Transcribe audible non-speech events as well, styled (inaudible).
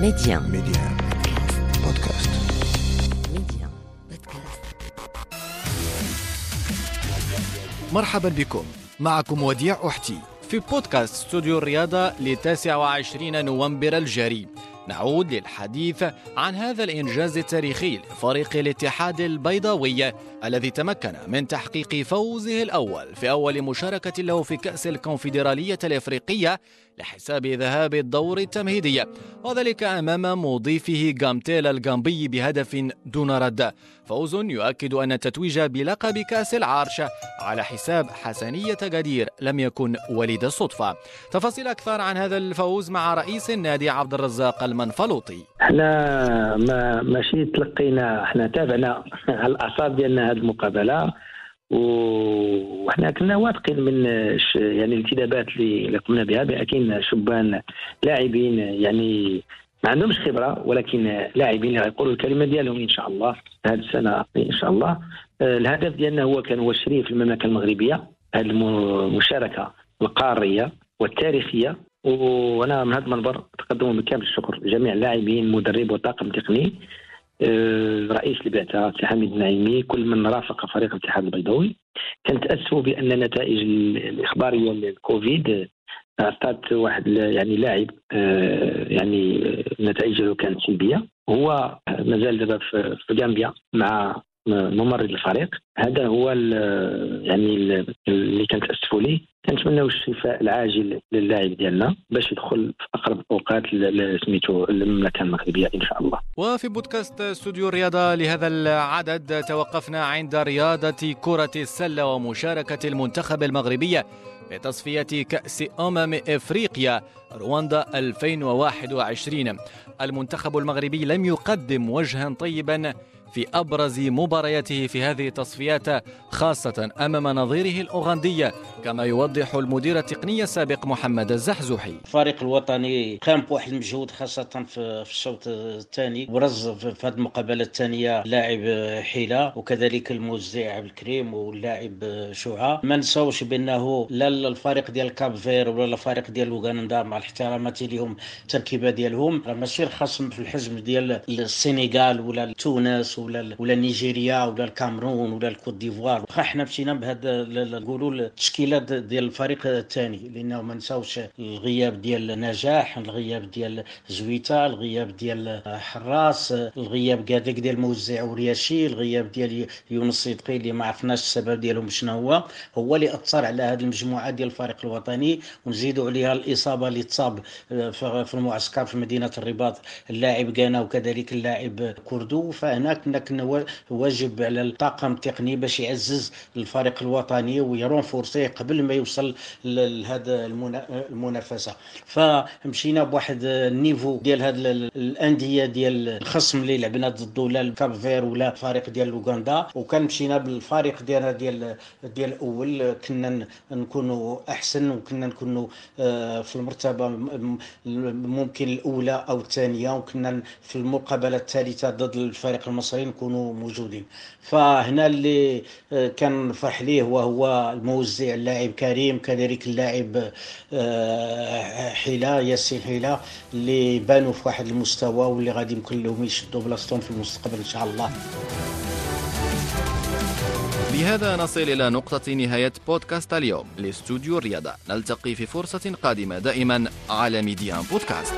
ميدي1 ميدي1 بودكاست ميدي1 بودكاست مرحبا بكم. معكم وديع أحتي. في بودكاست ستوديو الرياضة ل 29 نوفمبر الجاري. نعود للحديث عن هذا الإنجاز التاريخي لفريق الاتحاد البيضاوي الذي تمكن من تحقيق فوزه الأول في أول مشاركة له في كأس الكونفدرالية الإفريقية لحساب ذهاب الدور التمهيدي وذلك أمام مضيفه جامتيل الجامبي بهدف دون رد. فوز يؤكد أن التتويج بلقب كأس العرش على حساب حسنية جدير لم يكن وليد الصدفة. تفاصيل أكثر عن هذا الفوز مع رئيس النادي عبد الرزاق المنفلوطي. إحنا ما ماشي تلقينا إحنا تابعنا على (laughs) الأعصاب ديالنا هذه المقابلة و- وحنا كنا واثقين من يعني الانتدابات اللي قمنا بها بأكين شبان لاعبين يعني ما عندهمش خبرة ولكن لاعبين اللي غيقولوا الكلمة ديالهم إن شاء الله هذه السنة إن شاء الله. آه، الهدف ديالنا هو كان هو الشريف المملكة المغربية هذه الم- المشاركة القارية والتاريخية. وأنا من هذا المنبر أتقدم بكامل الشكر لجميع اللاعبين مدرب وطاقم تقني. رئيس البعثه سي حميد النعيمي كل من رافق فريق الاتحاد البيضاوي. كنتاسفوا بأن النتائج ال- الإخبارية للكوفيد آه، أعطت واحد يعني لاعب آه، يعني آه، ديالو كانت سلبية. هو مازال دابا في في غامبيا مع ممرض الفريق. هذا هو يعني ال- اللي كنتاسفوا ليه. كنتمناو الشفاء العاجل للاعب ديالنا باش يدخل في أقرب الاوقات سميتو المملكة المغربية إن شاء الله. وفي بودكاست استوديو الرياضة لهذا العدد توقفنا عند رياضة كرة السلة ومشاركة المنتخب المغربي في تصفية كأس أمم إفريقيا رواندا 2021 المنتخب المغربي لم يقدم وجها طيبا في أبرز مبارياته في هذه التصفيات خاصة أمام نظيره الأوغندي كما يوضح المدير التقني السابق محمد الزحزوحي. الفريق الوطني قام بواحد المجهود خاصة في الشوط الثاني برز في هذه المقابلة الثانية لاعب حيلة وكذلك الموزع عبد الكريم واللاعب شعاع. ما نساوش بأنه لا الفريق ديال Cap-Vert ولا الفريق ديال اوغندا مع الاحترامات لهم التركيبة ديالهم ماشي الخصم في الحجم ديال السنغال ولا تونس ولا ولا نيجيريا ولا الكامرون ولا الكوت ديفوار. (laughs) حنا مشينا بهذا نقولوا التشكيلات ديال الفريق الثاني لأنه ما نساوش الغياب ديال نجاح الغياب ديال زويتا الغياب ديال حراس الغياب كذلك ديال موزع ورياشي الغياب ديال يونس صدقي اللي ما عرفناش السبب ديالهم شنو هو. هو اللي أثر على هذه المجموعة ديال الفريق الوطني ونزيدوا عليها الإصابة اللي تصاب في المعسكر في مدينة الرباط اللاعب كانا وكذلك اللاعب كردو. فهنا وا- واجب على الطاقم التقني باش يعزز الفريق الوطني وي renforcer قبل ما يوصل لهذا المنا- المنافسة. فمشينا بواحد ال niveau ديال هاد ال- الأندية ديال الخصم اللي لعبنا ضده لا ال Cap-Vert ولا الفريق ديال أوغندا. وكان مشينا بالفريق ديالنا ديال ديال الأول. كنا نكونوا أحسن وكنا نكونوا آه، في المرتبة ممكن الأولى أو الثانية. وكنا في المقابلة الثالثة ضد الفريق المصري. نكونوا موجودين. فهنا اللي آه، كان فرح ليه وهو الموزع اللاعب كريم كذلك اللاعب آه، حيلة ياسين حيلة اللي بانوا في واحد المستوى واللي غادي يمكن لهم يشدوا بلاصتهم في المستقبل إن شاء الله. بهذا نصل إلى نقطة نهاية بودكاست اليوم. لاستوديو الرياضة. نلتقي في فرصة قادمة دائما على ميديان بودكاست.